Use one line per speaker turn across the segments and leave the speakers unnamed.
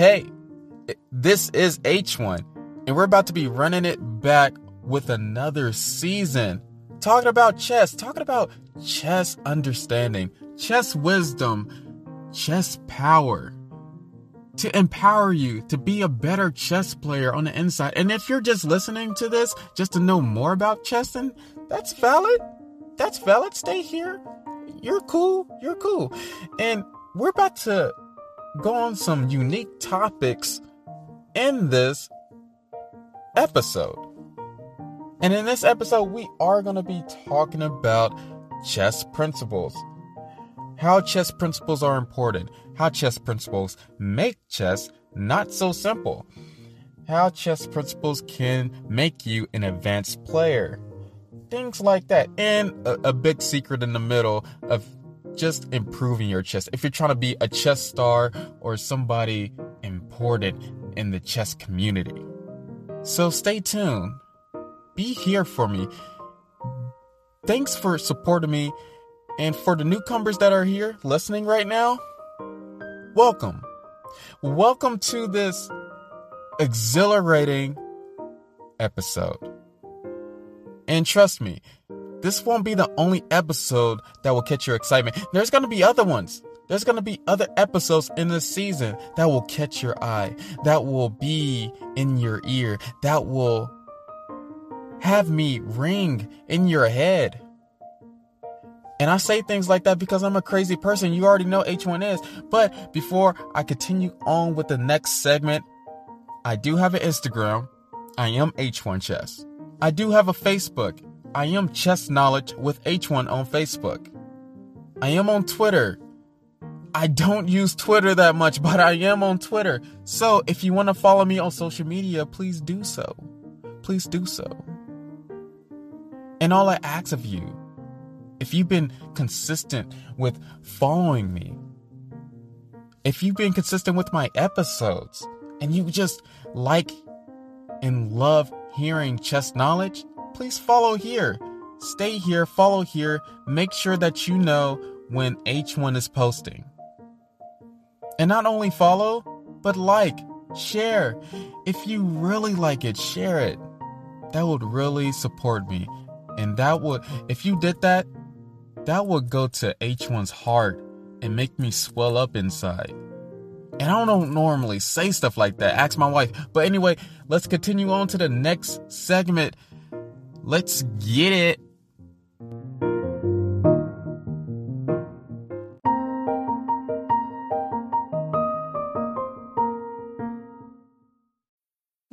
Hey, this is H1, and we're about to be running it back with another season. Talking about chess, talking about chess understanding, chess wisdom, chess power. To empower you to be a better chess player on the inside. And if you're just listening to this just to know more about chess, then that's valid. That's valid. Stay here. You're cool. You're cool. And we're about to go on some unique topics in this episode. And in this episode, we are going to be talking about chess principles. How chess principles are important. How chess principles make chess not so simple. How chess principles can make you an advanced player. Things like that. And a, a big secret in the middle of just improving your chess. If you're trying to be a chess star or somebody important in the chess community. So stay tuned be here for me. Thanks for supporting me. And for the newcomers that are here listening right now, welcome. Welcome to this exhilarating episode. And trust me, this won't be the only episode that will catch your excitement. There's going to be other ones. There's going to be other episodes in this season that will catch your eye, that will be in your ear, that will have me ring in your head. And I say things like that because I'm a crazy person. You already know H1 is. But before I continue on with the next segment, I do have an Instagram. I am H1 Chess. I do have a Facebook. I am Chess Knowledge with H1 on Facebook. I am on Twitter. I don't use Twitter that much, but I am on Twitter. So if you want to follow me on social media, please do so. Please do so. And all I ask of you, if you've been consistent with following me, if you've been consistent with my episodes, and you just like and love hearing chess knowledge, please follow here. Stay here, follow here, make sure that you know when H1 is posting. And not only follow, but like, share. If you really like it, share it. That would really support me and that would, if you did that, that would go to H1's heart and make me swell up inside. And I don't normally say stuff like that. Ask my wife. But anyway, let's continue on to the next segment. Let's get it.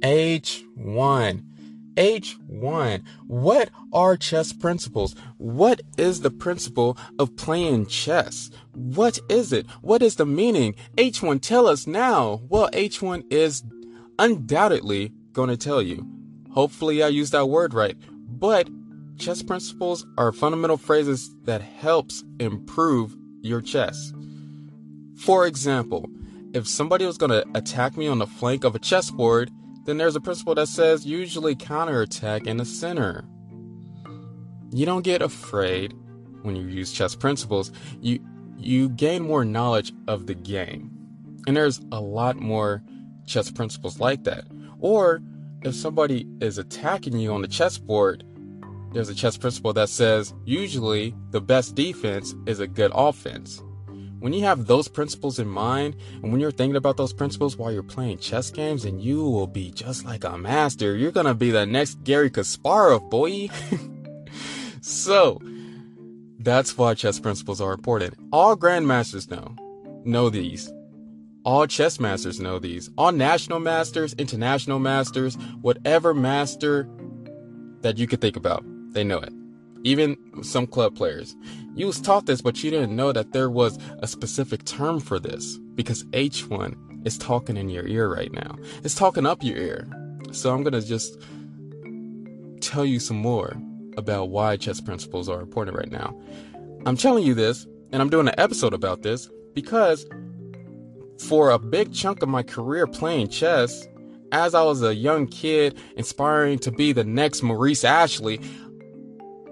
H1. H1. What are chess principles? What is the principle of playing chess? What is it? What is the meaning? H1, tell us now. Well, H1 is undoubtedly going to tell you. Hopefully, I used that word right. But chess principles are fundamental phrases that helps improve your chess. For example, if somebody was going to attack me on the flank of a chessboard, then there's a principle that says usually counterattack in the center. You don't get afraid when you use chess principles. You you gain more knowledge of the game. And there's a lot more chess principles like that. Or if somebody is attacking you on the chessboard, there's a chess principle that says usually the best defense is a good offense. When you have those principles in mind, and when you're thinking about those principles while you're playing chess games, and you will be just like a master. You're gonna be the next Garry Kasparov, boy. so, that's why chess principles are important. All grandmasters know, know these. All chess masters know these. All national masters, international masters, whatever master that you could think about, they know it. Even some club players. You was taught this, but you didn't know that there was a specific term for this because H1 is talking in your ear right now. It's talking up your ear. So I'm gonna just tell you some more about why chess principles are important right now. I'm telling you this, and I'm doing an episode about this because for a big chunk of my career playing chess, as I was a young kid inspiring to be the next Maurice Ashley,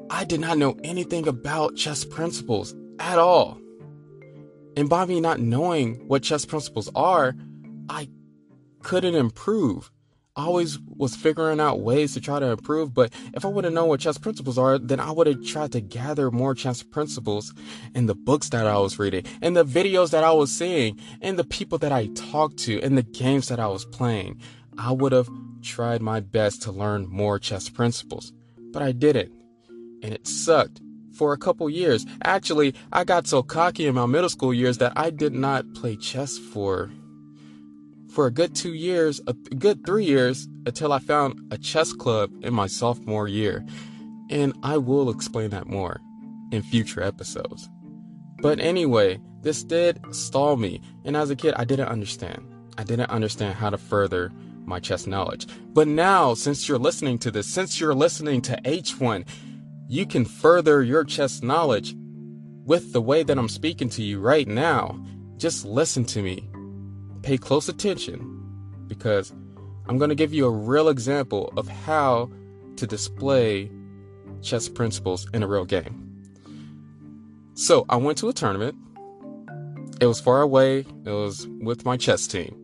I did not know anything about chess principles at all. And by me not knowing what chess principles are, I couldn't improve. I always was figuring out ways to try to improve, but if I would have known what chess principles are, then I would have tried to gather more chess principles in the books that I was reading, in the videos that I was seeing, in the people that I talked to, in the games that I was playing. I would have tried my best to learn more chess principles, but I didn't. And it sucked for a couple years. Actually, I got so cocky in my middle school years that I did not play chess for for a good 2 years, a good 3 years until I found a chess club in my sophomore year. And I will explain that more in future episodes. But anyway, this did stall me, and as a kid I didn't understand. I didn't understand how to further my chess knowledge. But now, since you're listening to this, since you're listening to H1, you can further your chess knowledge with the way that I'm speaking to you right now. Just listen to me. Pay close attention because I'm going to give you a real example of how to display chess principles in a real game. So, I went to a tournament. It was far away. It was with my chess team.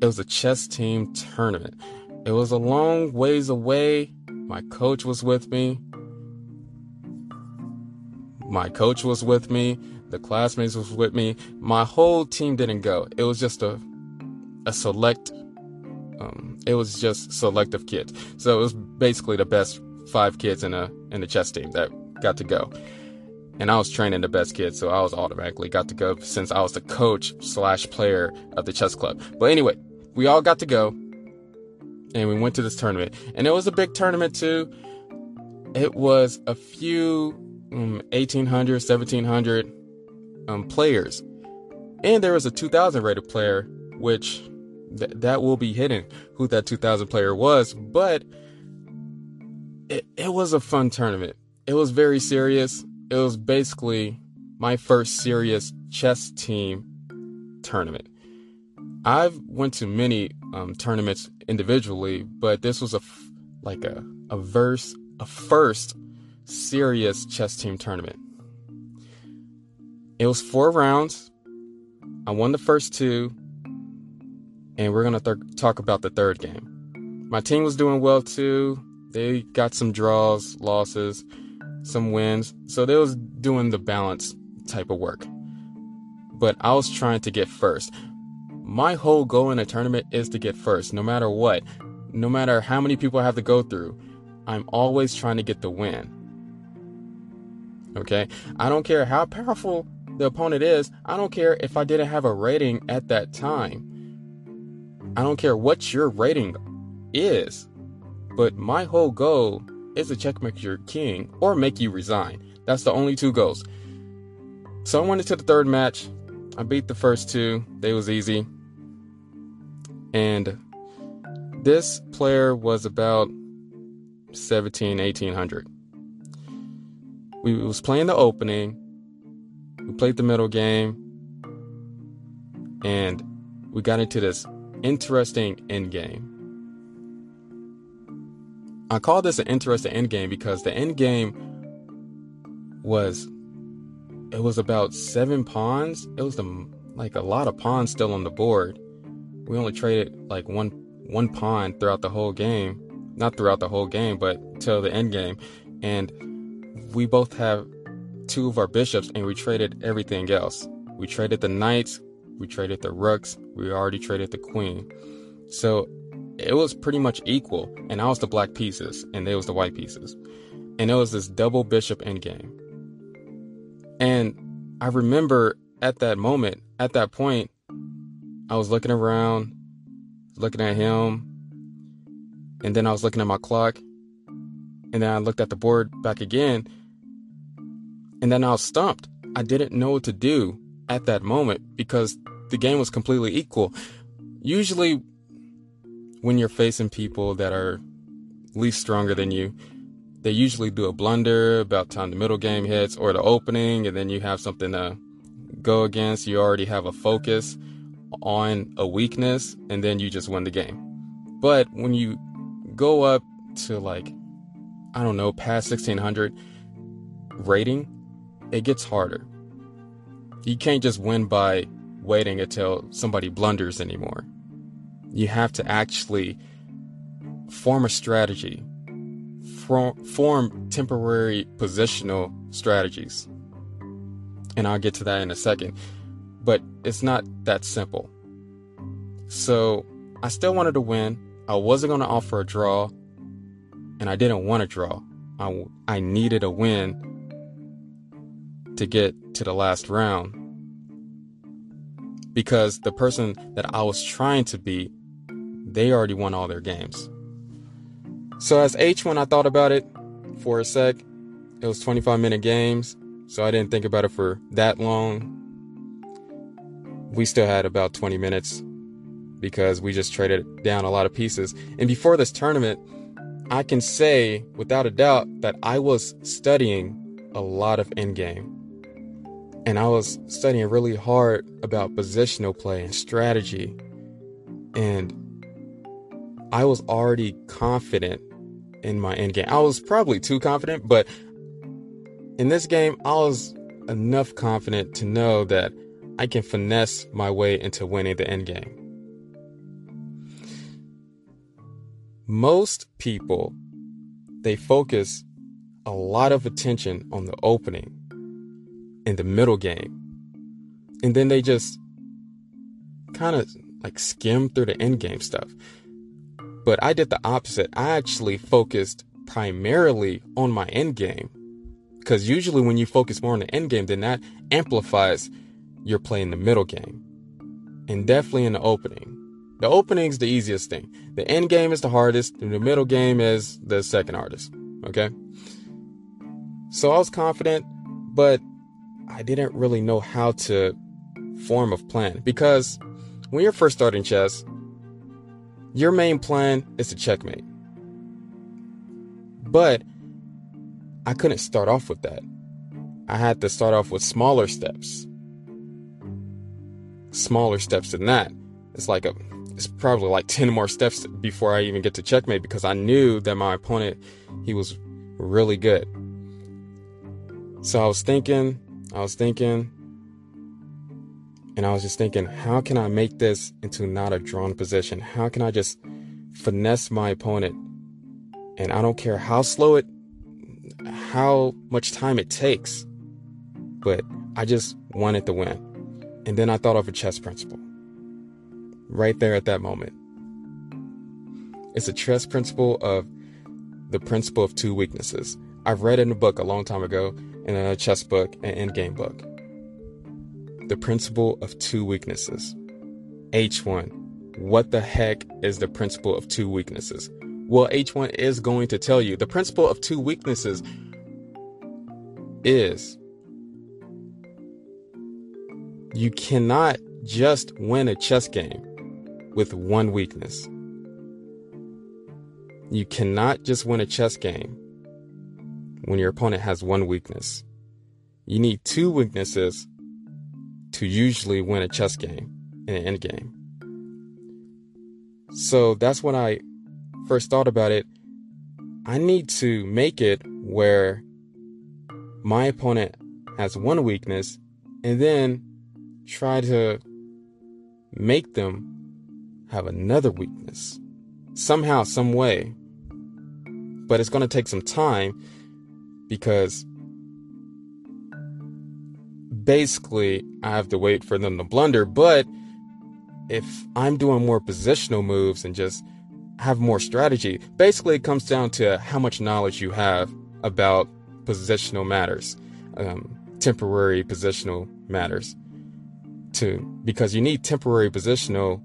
It was a chess team tournament. It was a long ways away. My coach was with me. My coach was with me. The classmates was with me. My whole team didn't go. It was just a a select. Um, it was just selective kids. So it was basically the best five kids in a in the chess team that got to go. And I was training the best kids, so I was automatically got to go since I was the coach slash player of the chess club. But anyway, we all got to go and we went to this tournament and it was a big tournament too it was a few um, 1800 1700 um, players. And there was a 2000 rated player which th- that will be hidden who that 2000 player was but it, it was a fun tournament. It was very serious. It was basically my first serious chess team tournament. I've went to many um, tournaments individually, but this was a f- like a a verse a first serious chess team tournament. It was four rounds. I won the first two, and we're gonna th- talk about the third game. My team was doing well too. They got some draws, losses, some wins, so they was doing the balance type of work. But I was trying to get first my whole goal in a tournament is to get first, no matter what. No matter how many people I have to go through, I'm always trying to get the win. Okay? I don't care how powerful the opponent is. I don't care if I didn't have a rating at that time. I don't care what your rating is. But my whole goal is to checkmate your king or make you resign. That's the only two goals. So I went into the third match. I beat the first two. They was easy. And this player was about 17, 1800. We was playing the opening. We played the middle game. And we got into this interesting end game. I call this an interesting end game because the end game was it was about seven pawns. It was the, like a lot of pawns still on the board. We only traded like one one pawn throughout the whole game. Not throughout the whole game, but till the end game. And we both have two of our bishops and we traded everything else. We traded the knights, we traded the rooks, we already traded the queen. So it was pretty much equal, and I was the black pieces, and they was the white pieces. And it was this double bishop endgame. And I remember at that moment, at that point, I was looking around, looking at him, and then I was looking at my clock, And then I looked at the board back again. And then I was stumped. I didn't know what to do at that moment because the game was completely equal. Usually, when you're facing people that are least stronger than you, they usually do a blunder about time the middle game hits or the opening, and then you have something to go against. You already have a focus on a weakness, and then you just win the game. But when you go up to like, I don't know, past 1600 rating, it gets harder. You can't just win by waiting until somebody blunders anymore. You have to actually form a strategy, form, temporary positional strategies. And I'll get to that in a second. But it's not that simple. So I still wanted to win. I wasn't going to offer a draw, and I didn't want to draw. I, I needed a win to get to the last round because the person that I was trying to beat, they already won all their games. So as H, when I thought about it for a sec, it was 25 minute games, so I didn't think about it for that long. We still had about 20 minutes because we just traded down a lot of pieces. And before this tournament, I can say without a doubt that I was studying a lot of endgame. And I was studying really hard about positional play and strategy. And I was already confident in my end game. I was probably too confident, but in this game, I was enough confident to know that I can finesse my way into winning the end game. Most people, they focus a lot of attention on the opening in the middle game. And then they just kind of like skim through the end game stuff. But I did the opposite. I actually focused primarily on my end game. Because usually when you focus more on the end game, then that amplifies your play in the middle game. And definitely in the opening. The opening's the easiest thing. The end game is the hardest, and the middle game is the second hardest. Okay? So I was confident, but I didn't really know how to form a plan because when you're first starting chess, your main plan is to checkmate. But I couldn't start off with that. I had to start off with smaller steps. Smaller steps than that. It's like a it's probably like 10 more steps before I even get to checkmate because I knew that my opponent he was really good. So I was thinking, I was thinking, and I was just thinking, how can I make this into not a drawn position? How can I just finesse my opponent? And I don't care how slow it, how much time it takes, but I just wanted to win. And then I thought of a chess principle right there at that moment. It's a chess principle of the principle of two weaknesses. I've read in a book a long time ago, in a chess book and endgame book. The principle of two weaknesses. H1. What the heck is the principle of two weaknesses? Well, H1 is going to tell you the principle of two weaknesses is you cannot just win a chess game with one weakness. You cannot just win a chess game when your opponent has one weakness. You need two weaknesses to usually win a chess game in an endgame. So that's when I first thought about it. I need to make it where my opponent has one weakness and then try to make them have another weakness somehow, some way. But it's going to take some time because basically I have to wait for them to blunder. But if I'm doing more positional moves and just have more strategy, basically it comes down to how much knowledge you have about positional matters, um, temporary positional matters. To because you need temporary positional,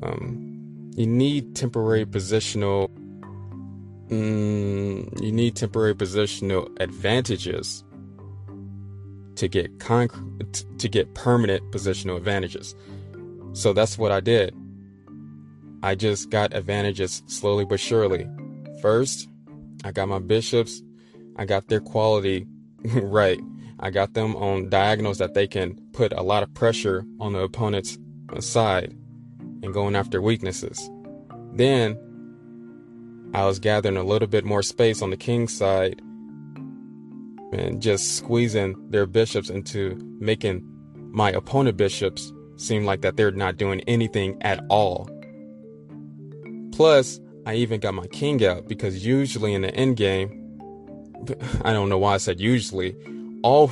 um, you need temporary positional mm, you need temporary positional advantages to get concrete to get permanent positional advantages. So that's what I did. I just got advantages slowly but surely. First, I got my bishops, I got their quality right. I got them on diagonals that they can put a lot of pressure on the opponent's side and going after weaknesses. Then I was gathering a little bit more space on the king's side and just squeezing their bishops into making my opponent bishops seem like that they're not doing anything at all. Plus, I even got my king out because usually in the end game, I don't know why I said usually, all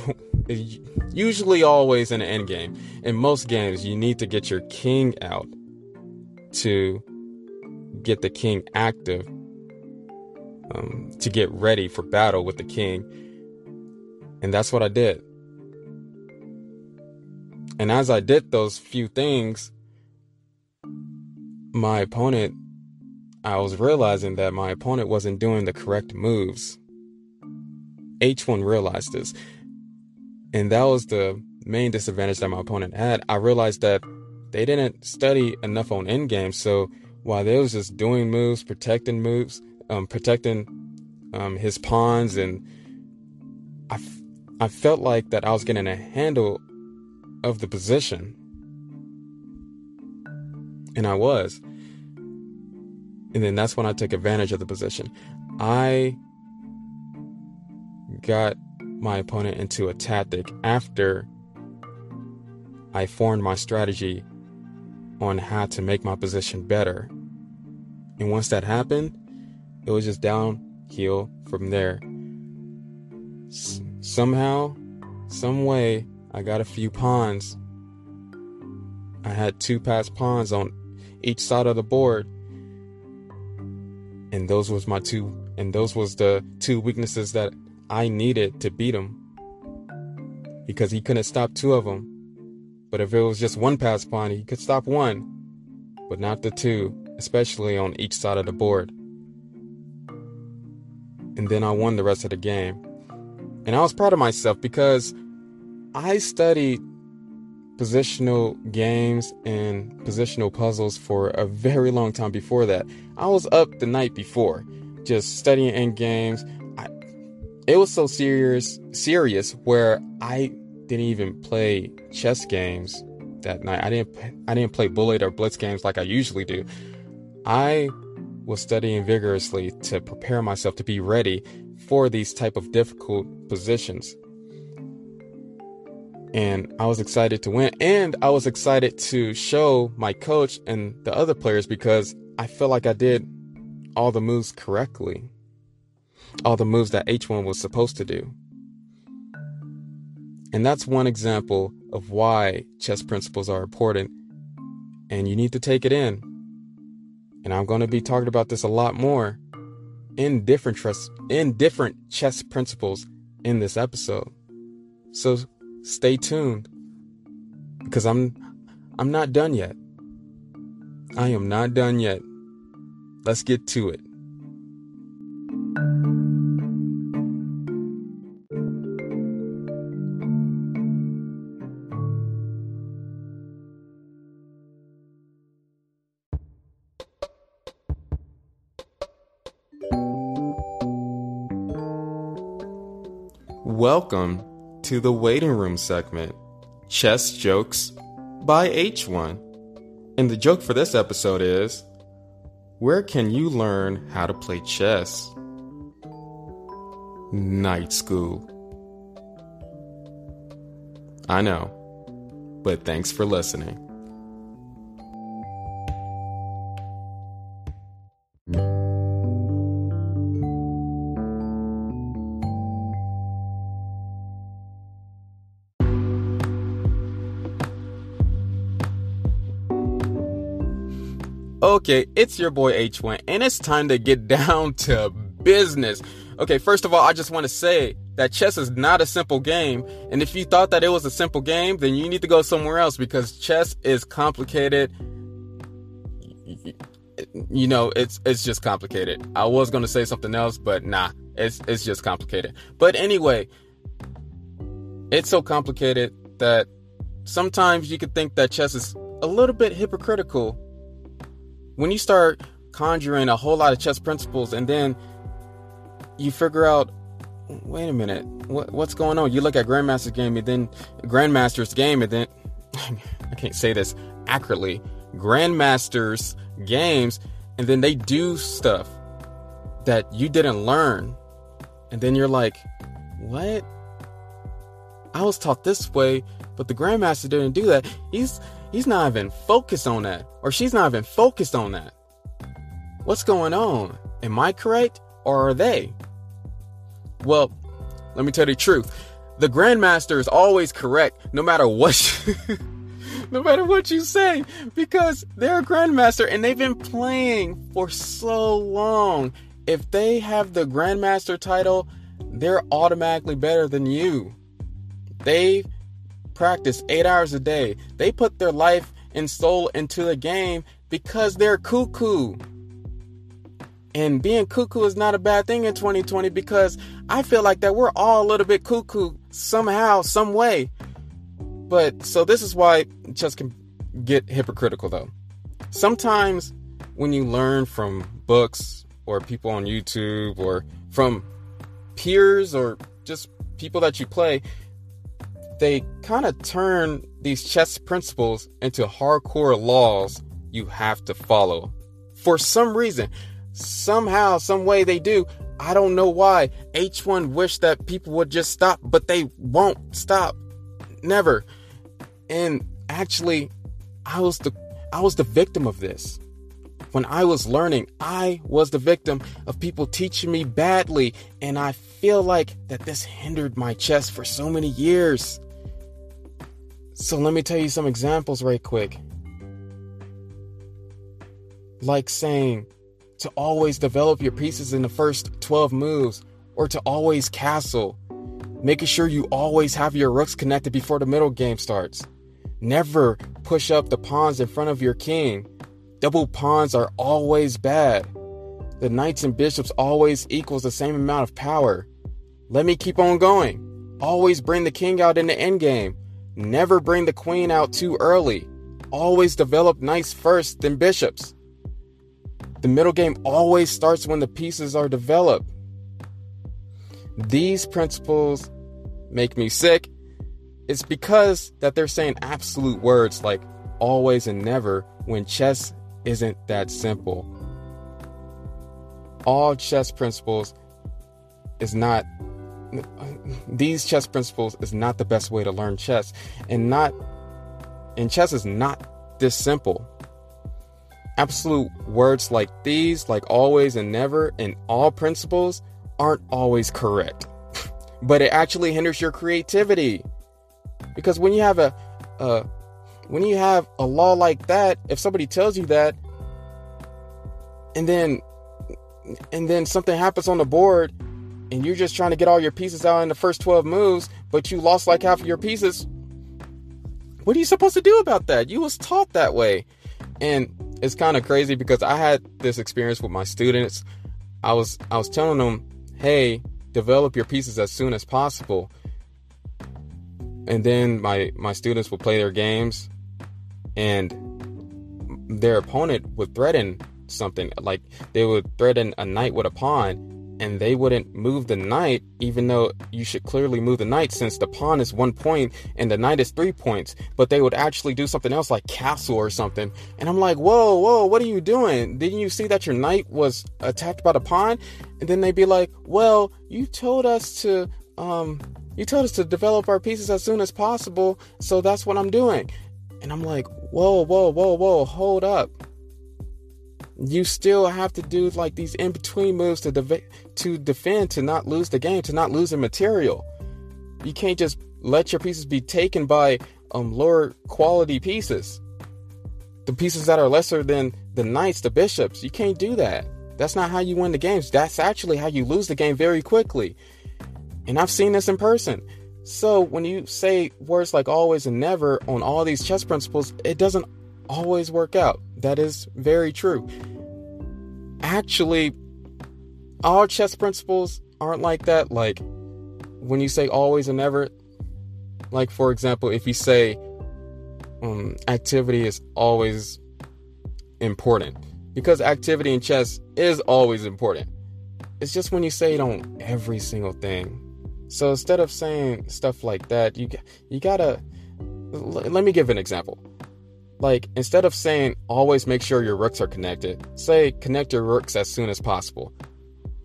usually always in the end game. In most games, you need to get your king out to get the king active, um, to get ready for battle with the king and that's what I did. And as I did those few things, my opponent, I was realizing that my opponent wasn't doing the correct moves. H1 realized this. And that was the main disadvantage that my opponent had. I realized that they didn't study enough on endgame. So while they was just doing moves, protecting moves, um, protecting um, his pawns, and I I felt like that I was getting a handle of the position. And I was. And then that's when I took advantage of the position. I got my opponent into a tactic after I formed my strategy on how to make my position better. And once that happened, it was just downhill from there somehow, some way, I got a few pawns. I had two passed pawns on each side of the board. And those was my two and those was the two weaknesses that I needed to beat him. Because he couldn't stop two of them. But if it was just one pass pawn, he could stop one, but not the two, especially on each side of the board. And then I won the rest of the game. And I was proud of myself because I studied positional games and positional puzzles for a very long time before that. I was up the night before just studying end games. I, it was so serious serious where I didn't even play chess games that night. I didn't I didn't play bullet or blitz games like I usually do. I was studying vigorously to prepare myself to be ready for these type of difficult positions. And I was excited to win and I was excited to show my coach and the other players because I felt like I did all the moves correctly. All the moves that H1 was supposed to do. And that's one example of why chess principles are important and you need to take it in. And I'm going to be talking about this a lot more in different trust in different chess principles in this episode. So stay tuned because I'm I'm not done yet. I am not done yet. Let's get to it. Welcome to the waiting room segment, Chess Jokes by H1. And the joke for this episode is Where can you learn how to play chess? Night school. I know, but thanks for listening. Okay, it's your boy H1, and it's time to get down to business. Okay, first of all, I just want to say that chess is not a simple game, and if you thought that it was a simple game, then you need to go somewhere else because chess is complicated. you know, it's it's just complicated. I was gonna say something else, but nah, it's it's just complicated. But anyway, it's so complicated that sometimes you could think that chess is a little bit hypocritical when you start conjuring a whole lot of chess principles and then you figure out wait a minute what, what's going on? You look at grandmaster's game and then grandmaster's game and then i can't say this accurately grandmasters games and then they do stuff that you didn't learn. And then you're like what? I was taught this way but the grandmaster didn't do that. He's he's not even focused on that or she's not even focused on that what's going on am i correct or are they well let me tell you the truth the grandmaster is always correct no matter what no matter what you say, because they're a grandmaster and they've been playing for so long. If they have the grandmaster title, they're automatically better than you. They practice eight hours a day. They put their life and soul into the game because they're cuckoo. And being cuckoo is not a bad thing in 2020 because I feel like that we're all a little bit cuckoo somehow, some way. But so this is why chess can get hypocritical though. Sometimes when you learn from books or people on YouTube or from peers or just people that you play, they kind of turn these chess principles into hardcore laws you have to follow. For some reason, somehow, some way they do. I don't know why. H1 wish that people would just stop, but they won't stop. Never. And actually, I was the I was the victim of this. When I was learning, I was the victim of people teaching me badly, and I feel like that this hindered my chess for so many years. So let me tell you some examples right quick. Like saying to always develop your pieces in the first 12 moves or to always castle. Making sure you always have your rooks connected before the middle game starts. Never push up the pawns in front of your king. Double pawns are always bad. The knights and bishops always equals the same amount of power. Let me keep on going. Always bring the king out in the endgame. Never bring the queen out too early. Always develop knights first, then bishops. The middle game always starts when the pieces are developed. These principles make me sick it's because that they're saying absolute words like always and never when chess isn't that simple. All chess principles is not these chess principles is not the best way to learn chess and not and chess is not this simple. Absolute words like these, like always and never, and all principles aren't always correct. but it actually hinders your creativity. Because when you have a, a when you have a law like that, if somebody tells you that, and then and then something happens on the board, and you're just trying to get all your pieces out in the first 12 moves, but you lost like half of your pieces, what are you supposed to do about that? You was taught that way. And it's kind of crazy because I had this experience with my students. I was I was telling them, "Hey, develop your pieces as soon as possible." and then my my students would play their games and their opponent would threaten something like they would threaten a knight with a pawn and they wouldn't move the knight even though you should clearly move the knight since the pawn is one point and the knight is three points but they would actually do something else like castle or something and i'm like whoa whoa what are you doing didn't you see that your knight was attacked by the pawn and then they'd be like well you told us to um you told us to develop our pieces as soon as possible, so that's what I'm doing. And I'm like, whoa, whoa, whoa, whoa, hold up. You still have to do like these in between moves to de- to defend, to not lose the game, to not lose the material. You can't just let your pieces be taken by um, lower quality pieces. The pieces that are lesser than the knights, the bishops. You can't do that. That's not how you win the games. That's actually how you lose the game very quickly. And I've seen this in person. So when you say words like always and never on all these chess principles, it doesn't always work out. That is very true. actually, all chess principles aren't like that. Like when you say always and never, like for example, if you say um, activity is always important, because activity in chess is always important. It's just when you say it on every single thing. So instead of saying stuff like that, you you gotta. Let me give an example. Like, instead of saying always make sure your rooks are connected, say connect your rooks as soon as possible.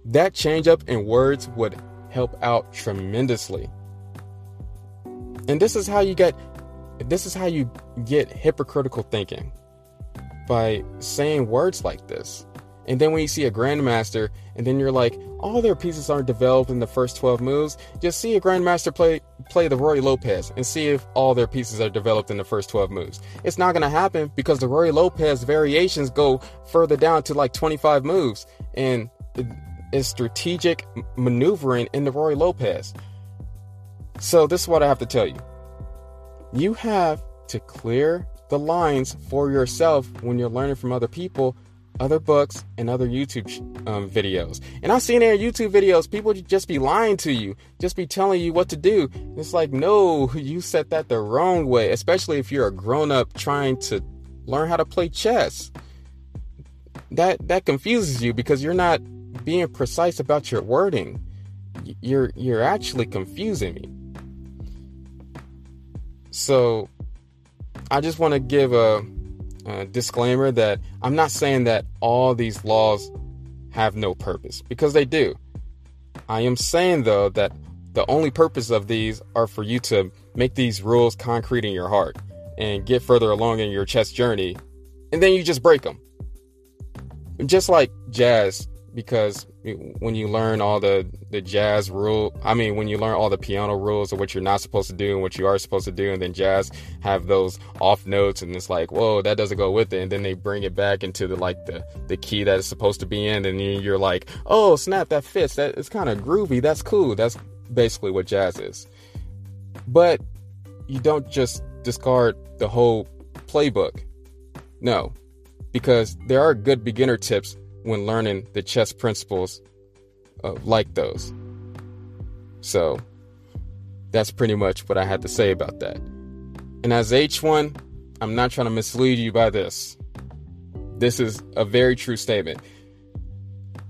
That change up in words would help out tremendously. And this is how you get this is how you get hypocritical thinking by saying words like this. And then when you see a grandmaster and then you're like, all their pieces aren't developed in the first 12 moves, just see a grandmaster play play the Ruy Lopez and see if all their pieces are developed in the first 12 moves. It's not to happen because the Ruy Lopez variations go further down to like 25 moves and it's strategic maneuvering in the Ruy Lopez. So this is what I have to tell you. You have to clear the lines for yourself when you're learning from other people other books and other YouTube um, videos. And I've seen their YouTube videos, people just be lying to you, just be telling you what to do. It's like, no, you said that the wrong way, especially if you're a grown up trying to learn how to play chess. That that confuses you because you're not being precise about your wording. You're you're actually confusing me. So I just want to give a uh, disclaimer that I'm not saying that all these laws have no purpose because they do. I am saying though that the only purpose of these are for you to make these rules concrete in your heart and get further along in your chess journey, and then you just break them. Just like jazz, because when you learn all the the jazz rule i mean when you learn all the piano rules of what you're not supposed to do and what you are supposed to do and then jazz have those off notes and it's like whoa that doesn't go with it and then they bring it back into the like the the key that it's supposed to be in and you're like oh snap that fits that it's kind of groovy that's cool that's basically what jazz is. But you don't just discard the whole playbook. No because there are good beginner tips when learning the chess principles uh, like those. So that's pretty much what I had to say about that. And as H1, I'm not trying to mislead you by this. This is a very true statement.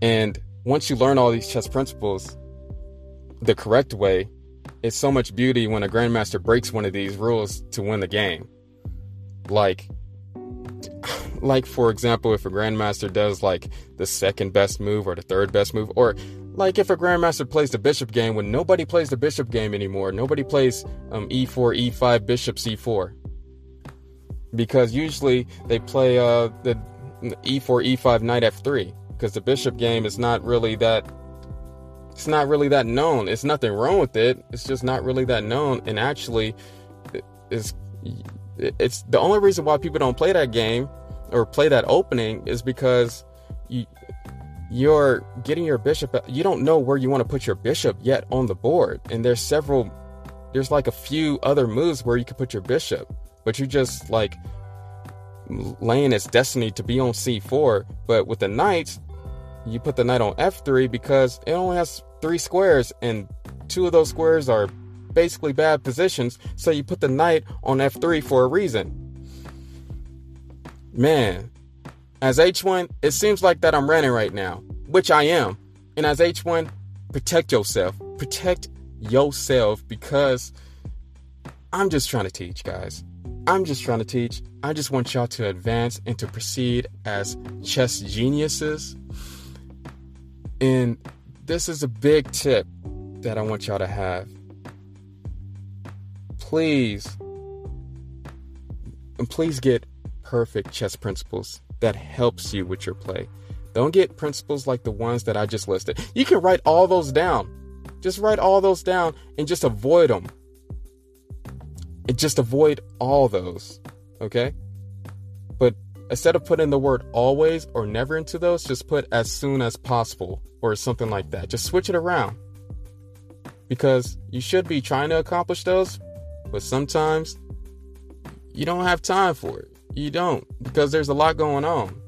And once you learn all these chess principles the correct way, it's so much beauty when a grandmaster breaks one of these rules to win the game. Like like for example, if a grandmaster does like the second best move or the third best move, or like if a grandmaster plays the bishop game when nobody plays the bishop game anymore, nobody plays um, e4, e5, bishop c4, because usually they play uh, the e4, e5, knight f3, because the bishop game is not really that. It's not really that known. It's nothing wrong with it. It's just not really that known, and actually, it's it's the only reason why people don't play that game or play that opening is because you you're getting your bishop you don't know where you want to put your bishop yet on the board. And there's several there's like a few other moves where you can put your bishop but you're just like laying its destiny to be on c4 but with the knight you put the knight on f3 because it only has three squares and two of those squares are basically bad positions. So you put the knight on f3 for a reason Man, as H1, it seems like that I'm running right now, which I am. And as H1, protect yourself. Protect yourself because I'm just trying to teach, guys. I'm just trying to teach. I just want y'all to advance and to proceed as chess geniuses. And this is a big tip that I want y'all to have. Please, and please get perfect chess principles that helps you with your play. Don't get principles like the ones that I just listed. You can write all those down. Just write all those down and just avoid them. And just avoid all those. Okay? But instead of putting the word always or never into those, just put as soon as possible or something like that. Just switch it around. Because you should be trying to accomplish those, but sometimes you don't have time for it. You don't, because there's a lot going on.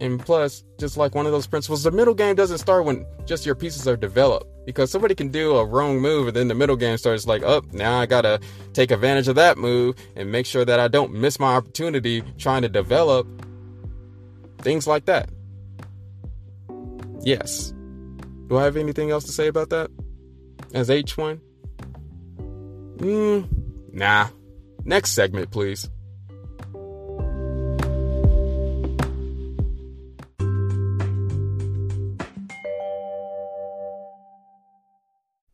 And plus, just like one of those principles, the middle game doesn't start when just your pieces are developed. Because somebody can do a wrong move and then the middle game starts like, oh, now I gotta take advantage of that move and make sure that I don't miss my opportunity trying to develop things like that. Yes. Do I have anything else to say about that? As H1? Hmm, nah. Next segment, please.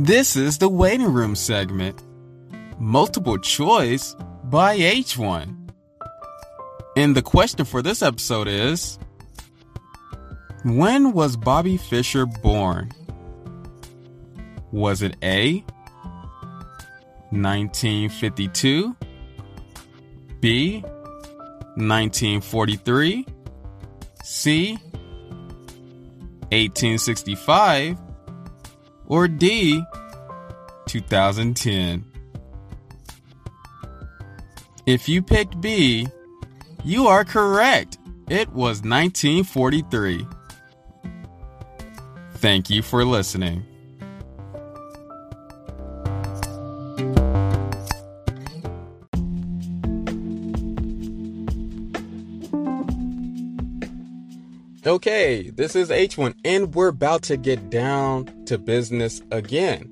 This is the waiting room segment. Multiple choice by H1. And the question for this episode is When was Bobby Fischer born? Was it A? 1952? B? 1943? C? 1865? Or D? 2010? If you picked B, you are correct. It was 1943. Thank you for listening. Okay, this is H1, and we're about to get down to business again.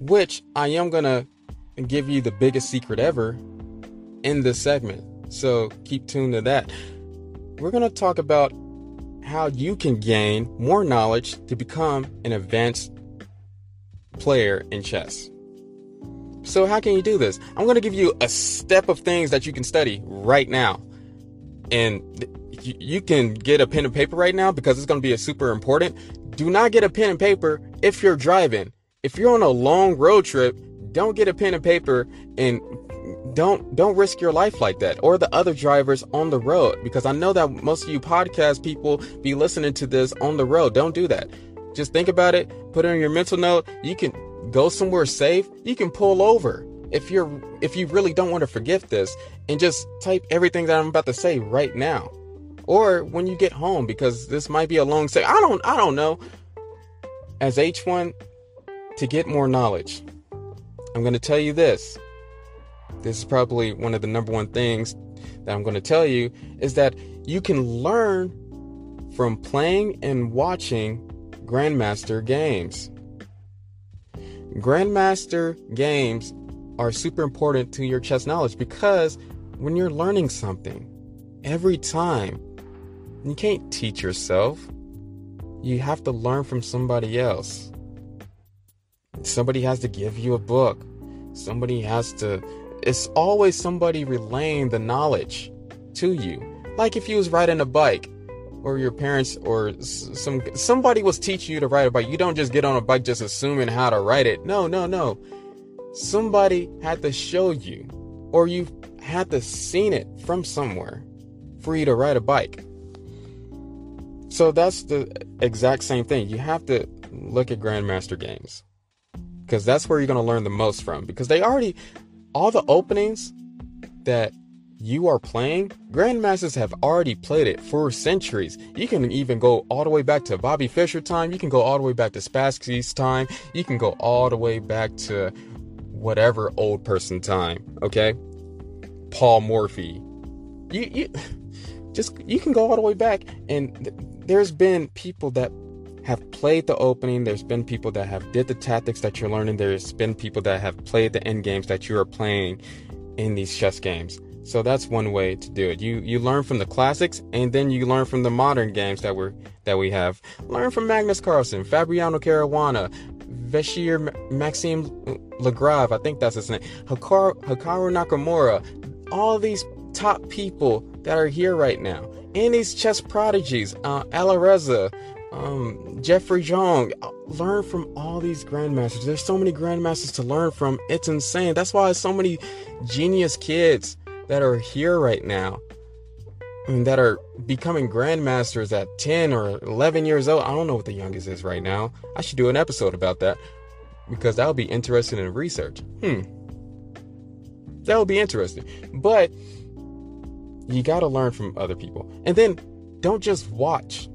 Which I am gonna give you the biggest secret ever in this segment. So keep tuned to that. We're gonna talk about how you can gain more knowledge to become an advanced player in chess. So, how can you do this? I'm going to give you a step of things that you can study right now. And you can get a pen and paper right now because it's going to be a super important. Do not get a pen and paper if you're driving. If you're on a long road trip, don't get a pen and paper and don't don't risk your life like that or the other drivers on the road because I know that most of you podcast people be listening to this on the road. Don't do that. Just think about it, put it on your mental note. You can go somewhere safe. You can pull over if you're if you really don't want to forget this and just type everything that I'm about to say right now. Or when you get home because this might be a long say. I don't I don't know. As H1 to get more knowledge. I'm going to tell you this. This is probably one of the number one things that I'm going to tell you is that you can learn from playing and watching Grandmaster games. Grandmaster games are super important to your chess knowledge because when you're learning something, every time, you can't teach yourself. You have to learn from somebody else. Somebody has to give you a book. Somebody has to. It's always somebody relaying the knowledge to you. Like if you was riding a bike, or your parents, or some somebody was teaching you to ride a bike. You don't just get on a bike just assuming how to ride it. No, no, no. Somebody had to show you, or you had to seen it from somewhere for you to ride a bike. So that's the exact same thing. You have to look at Grandmaster games because that's where you're going to learn the most from because they already all the openings that you are playing grandmasters have already played it for centuries. You can even go all the way back to bobby fischer time. You can go all the way back to spassky's time. You can go all the way back to whatever old person time okay? Paul morphy. You, you just you can go all the way back and there's been people that have played the opening. There's been people that have did the tactics that you're learning. There's been people that have played the end games that you are playing in these chess games. So that's one way to do it. You you learn from the classics and then you learn from the modern games that we're that we have. Learn from Magnus Carlsen, Fabiano Caruana, Vachier Maxime Lagrave, I think that's his name, Hikaru, Hikaru Nakamura, all these top people that are here right now, and these chess prodigies, uh, Alireza, um, Jeffery Xiong. Learn from all these grandmasters. There's so many grandmasters to learn from. It's insane. That's why so many genius kids that are here right now and that are becoming grandmasters at 10 or 11 years old. I don't know what the youngest is right now. I should do an episode about that because that would be interesting in research. Hmm. That would be interesting. But you got to learn from other people. And then don't just watch.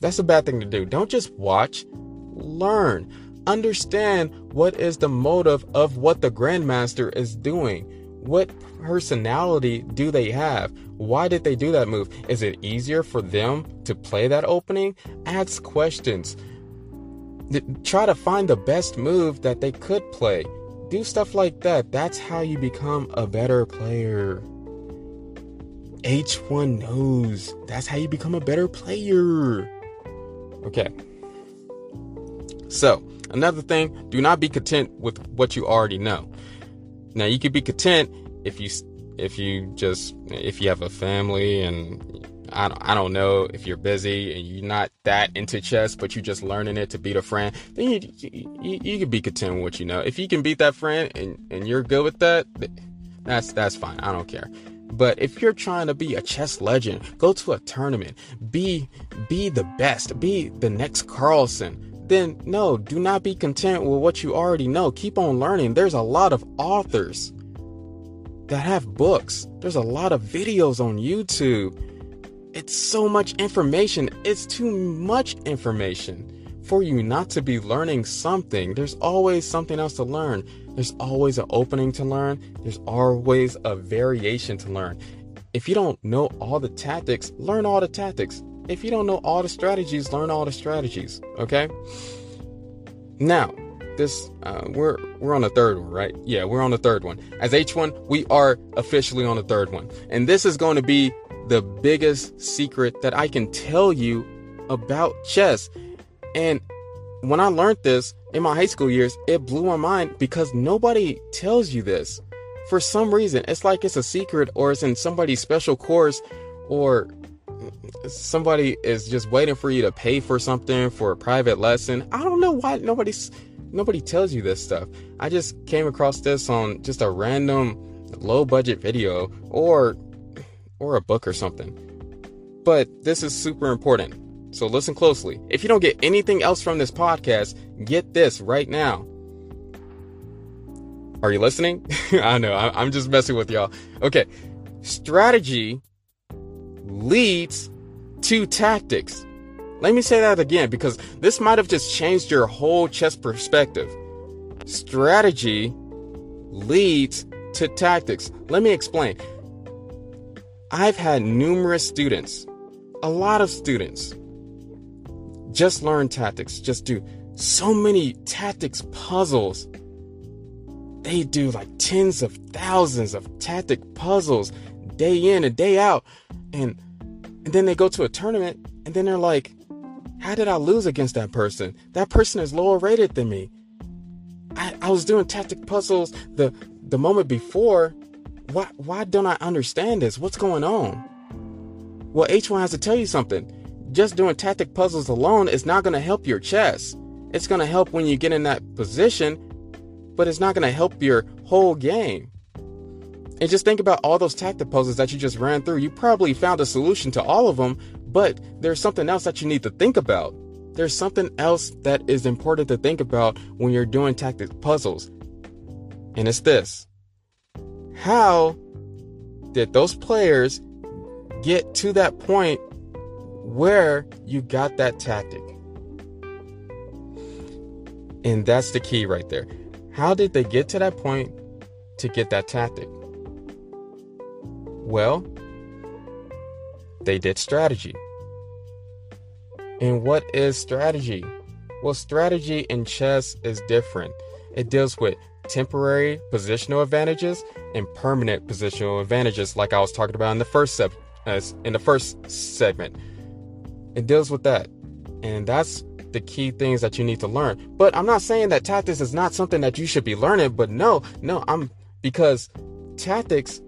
That's a bad thing to do. Don't just watch, learn. Understand what is the motive of what the grandmaster is doing. What personality do they have? Why did they do that move? Is it easier for them to play that opening? Ask questions. Try to find the best move that they could play. Do stuff like that. That's how you become a better player. H1 knows. That's how you become a better player. Okay. So, another thing, do not be content with what you already know. Now, you can be content if you if you just if you have a family and I don't, I don't know if you're busy and you're not that into chess, but you're just learning it to beat a friend, then you, you, you can be content with what you know. If you can beat that friend and, and you're good with that, that's that's fine. I don't care. But if you're trying to be a chess legend, go to a tournament, be be the best, be the next Carlsen. Then no, do not be content with what you already know. Keep on learning. There's a lot of authors that have books. There's a lot of videos on YouTube. It's so much information. It's too much information for you not to be learning something. There's always something else to learn. There's always an opening to learn. There's always a variation to learn. If you don't know all the tactics, learn all the tactics. If you don't know all the strategies, learn all the strategies. Okay? Now, this uh, we're we're on the third one, right? Yeah, we're on the third one. As H1, we are officially on the third one. And this is going to be the biggest secret that I can tell you about chess. And when I learned this in my high school years, it blew my mind because nobody tells you this. For some reason, it's like it's a secret or it's in somebody's special course or somebody is just waiting for you to pay for something for a private lesson. I don't know why nobody's nobody tells you this stuff. I just came across this on just a random low budget video or or a book or something. But this is super important. So listen closely. If you don't get anything else from this podcast, get this right now. Are you listening? I know, I'm just messing with y'all. Okay. Strategy leads to tactics. Let me say that again because this might have just changed your whole chess perspective. Strategy leads to tactics. Let me explain. I've had numerous students, a lot of students, just learn tactics, just do so many tactics puzzles. They do like tens of thousands of tactic puzzles day in and day out. And, and then they go to a tournament and then they're like, how did I lose against that person? That person is lower rated than me. I, I was doing tactic puzzles the the moment before. Why why don't I understand this? What's going on? Well, H1 has to tell you something. Just doing tactic puzzles alone is not going to help your chess. It's going to help when you get in that position, but it's not going to help your whole game. And just think about all those tactic puzzles that you just ran through. You probably found a solution to all of them, but there's something else that you need to think about. There's something else that is important to think about when you're doing tactic puzzles. And it's this How did those players get to that point where you got that tactic? And that's the key right there. How did they get to that point to get that tactic? Well, they did strategy. And what is strategy? Well, strategy in chess is different. It deals with temporary positional advantages and permanent positional advantages, like I was talking about in the first sub, uh, in the first segment. It deals with that, and that's the key things that you need to learn. But I'm not saying that tactics is not something that you should be learning, but no, no, I'm because tactics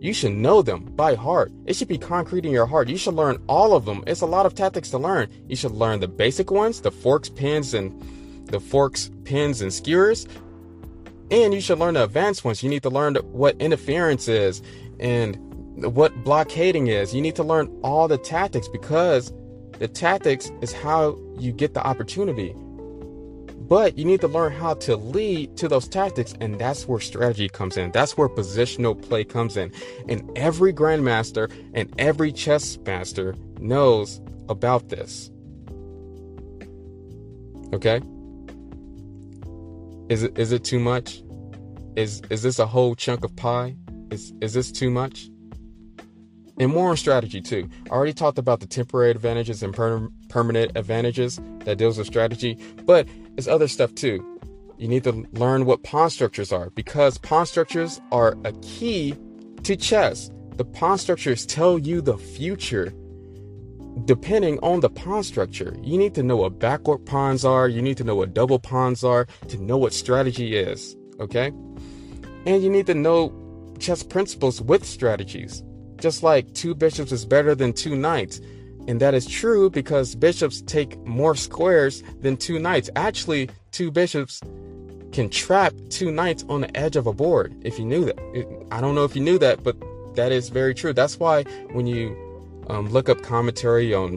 you should know them by heart. It should be concrete in your heart. You should learn all of them. It's a lot of tactics to learn. You should learn the basic ones, the forks, pins, and the forks, pins, and skewers. And you should learn the advanced ones. You need to learn what interference is and what blockading is. You need to learn all the tactics because the tactics is how you get the opportunity. But you need to learn how to lead to those tactics, and that's where strategy comes in. That's where positional play comes in. And every grandmaster and every chess master knows about this. Okay? Is it is it too much? Is is this a whole chunk of pie? Is is this too much? And more on strategy too. I already talked about the temporary advantages and per- permanent advantages that deals with strategy, but it's other stuff too. You need to learn what pawn structures are because pawn structures are a key to chess. The pawn structures tell you the future depending on the pawn structure. You need to know what backward pawns are, you need to know what double pawns are to know what strategy is, okay? And you need to know chess principles with strategies. Just like two bishops is better than two knights. And that is true because bishops take more squares than two knights. Actually, two bishops can trap two knights on the edge of a board. If you knew that, I don't know if you knew that, but that is very true. That's why when you um, look up commentary on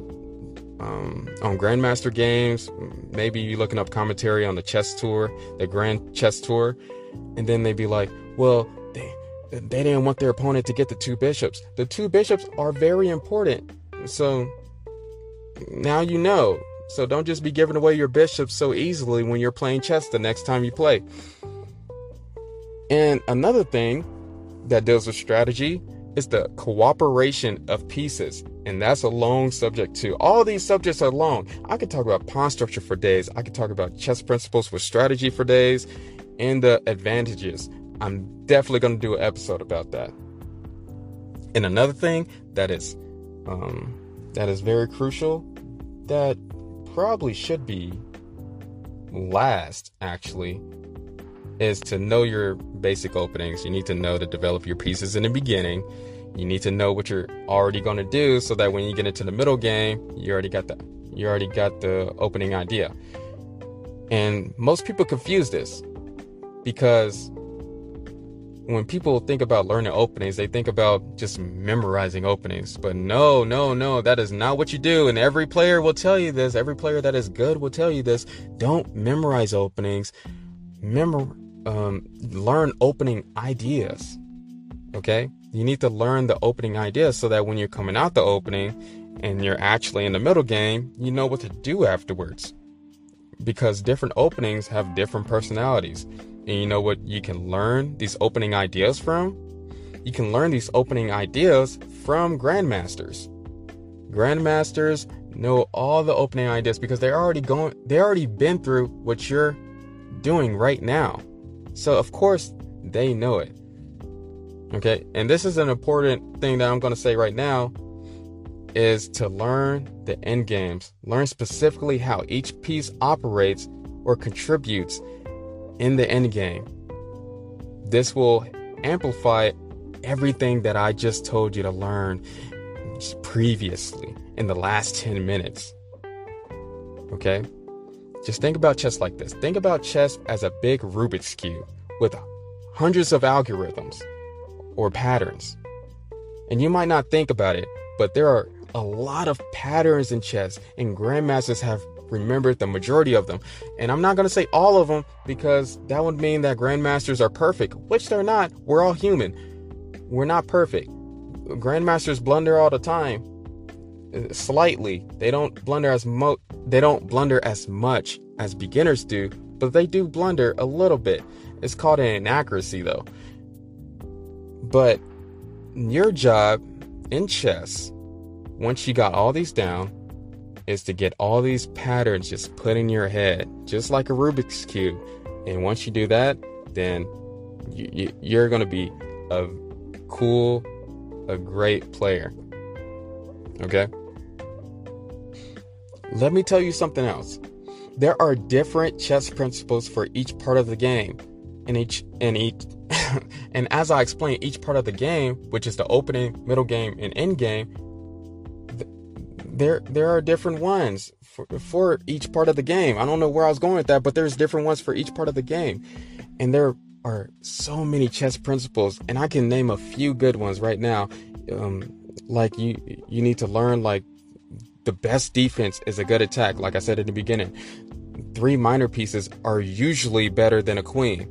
um, on Grandmaster games, maybe you're looking up commentary on the chess tour, the Grand Chess Tour, and then they'd be like, "Well, they didn't want their opponent to get the two bishops. The two bishops are very important. So now you know. So don't just be giving away your bishops so easily when you're playing chess the next time you play. And another thing that deals with strategy is the cooperation of pieces. And that's a long subject too. All these subjects are long. I could talk about pawn structure for days. I could talk about chess principles with strategy for days and the advantages I'm definitely going to do an episode about that. And another thing that is um, that is very crucial that probably should be last actually is to know your basic openings. You need to know to develop your pieces in the beginning. You need to know what you're already going to do so that when you get into the middle game, you already got the you already got the opening idea. And most people confuse this because when people think about learning openings, they think about just memorizing openings. But no, no, no, that is not what you do. And every player will tell you this. Every player that is good will tell you this. Don't memorize openings. Memor, um, learn opening ideas. Okay? You need to learn the opening ideas so that when you're coming out the opening and you're actually in the middle game, you know what to do afterwards. Because different openings have different personalities and you know what you can learn these opening ideas from? You can learn these opening ideas from grandmasters. Grandmasters know all the opening ideas because they're already going they already been through what you're doing right now. So of course they know it. Okay? And this is an important thing that I'm going to say right now is to learn the end games. Learn specifically how each piece operates or contributes in the end game. This will amplify everything that I just told you to learn previously in the last 10 minutes. Okay? Just think about chess like this. Think about chess as a big Rubik's Cube with hundreds of algorithms or patterns. And you might not think about it, but there are a lot of patterns in chess, and grandmasters have remembered the majority of them. And I'm not going to say all of them because that would mean that grandmasters are perfect, which they're not. We're all human. We're not perfect. Grandmasters blunder all the time. Uh, slightly. They don't blunder as mo they don't blunder as much as beginners do, but they do blunder a little bit. It's called an inaccuracy though. But your job in chess, once you got all these down, is to get all these patterns just put in your head, just like a Rubik's Cube. And once you do that, then you, you, are going to be a cool, a great player. Okay? let me tell you something else. There are different chess principles for each part of the game. And each and each and as I explain each part of the game, which is the opening, middle game, and end game, there there are different ones for, for each part of the game. I don't know where I was going with that, but there's different ones for each part of the game. And there are so many chess principles, and I can name a few good ones right now. Um, like you you need to learn like the best defense is a good attack, like I said in the beginning. Three minor pieces are usually better than a queen.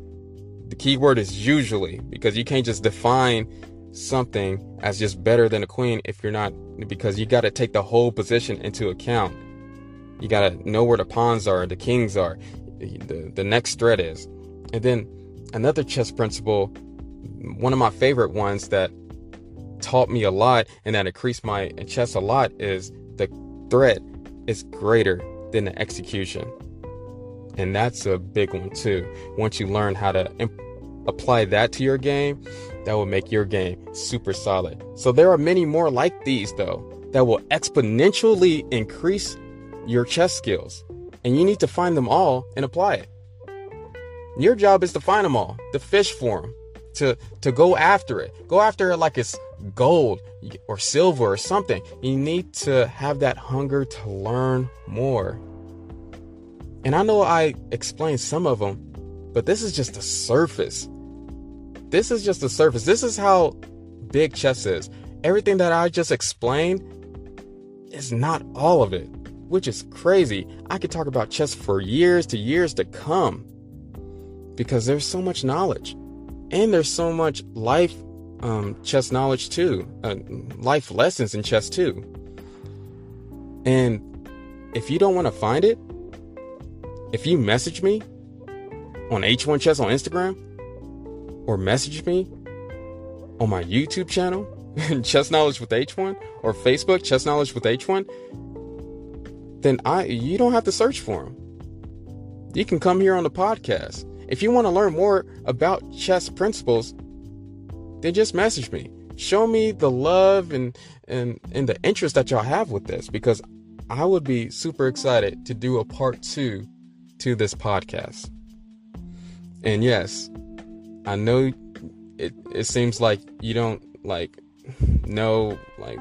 The key word is usually because you can't just define something as just better than a queen if you're not because you got to take the whole position into account. You got to know where the pawns are, the kings are, the, the next threat is. And then another chess principle, one of my favorite ones that taught me a lot and that increased my chess a lot is the threat is greater than the execution. And that's a big one too. Once you learn how to imp- apply that to your game, that will make your game super solid. So there are many more like these though that will exponentially increase your chess skills. And you need to find them all and apply it. Your job is to find them all, to fish for them, to to go after it. Go after it like it's gold or silver or something. You need to have that hunger to learn more. And I know I explained some of them, but this is just the surface. This is just the surface. This is how big chess is. Everything that I just explained is not all of it, which is crazy. I could talk about chess for years to years to come because there's so much knowledge and there's so much life um, chess knowledge too, uh, life lessons in chess too. And if you don't want to find it, if you message me on H1 Chess on Instagram or message me on my YouTube channel, Chess Knowledge with H1, or Facebook, Chess Knowledge with H1, then I you don't have to search for them. You can come here on the podcast. If you want to learn more about chess principles, then just message me. Show me the love and and and the interest that y'all have with this because I would be super excited to do a part 2 to this podcast. And yes, I know it it seems like you don't like know like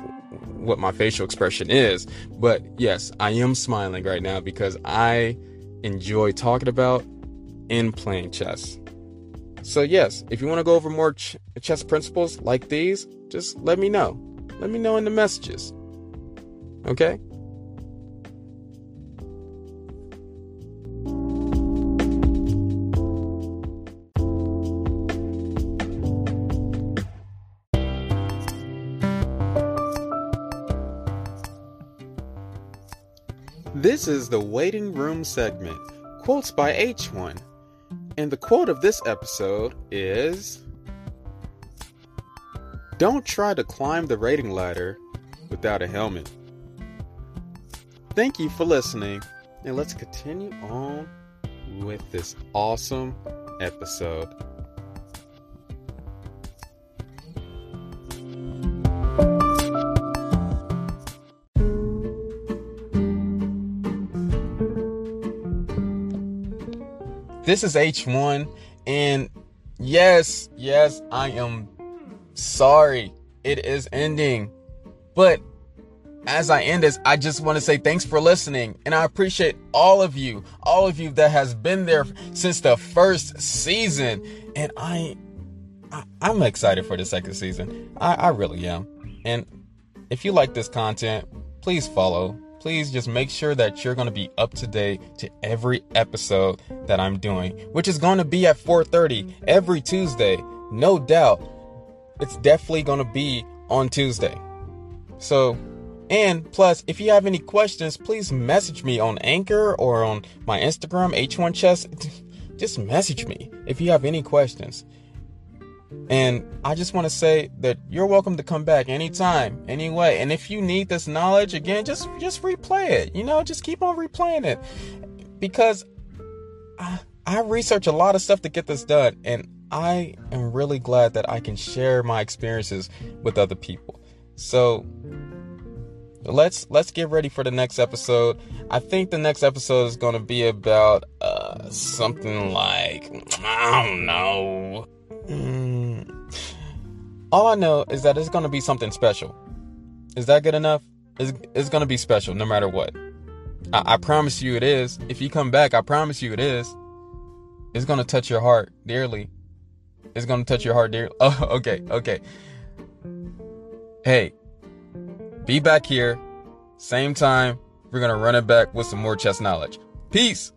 what my facial expression is, but yes, I am smiling right now because I enjoy talking about and playing chess. So, yes, if you want to go over more ch- chess principles like these, just let me know. Let me know in the messages. Okay? This is the waiting room segment. Quotes by H1. And the quote of this episode is Don't try to climb the rating ladder without a helmet. Thank you for listening, and let's continue on with this awesome episode. This is H1, and yes, yes, I am sorry. It is ending. But as I end this, I just want to say thanks for listening. And I appreciate all of you, all of you that has been there since the first season. And I, I am excited for the second season. I, I really am. And if you like this content, please follow, please just make sure that you're going to be up to date to every episode that I'm doing, which is going to be at 4:30 every Tuesday. No doubt. It's definitely going to be on Tuesday. So, and plus, if you have any questions, please message me on Anchor or on my Instagram, H1 Chess. Just message me if you have any questions. And I just want to say that you're welcome to come back anytime, anyway. And if you need this knowledge again, just just replay it. You know, just keep on replaying it because I, I research a lot of stuff to get this done, and I am really glad that I can share my experiences with other people. So, let's let's get ready for the next episode. I think the next episode is going to be about uh, something like I don't know. Mm. All I know is that it's going to be something special. Is that good enough? It's, it's going to be special no matter what. I, I promise you it is. If you come back, I promise you it is. It's going to touch your heart dearly. It's going to touch your heart dearly. Oh, okay, okay. Hey, be back here, same time. We're going to run it back with some more chess knowledge. Peace.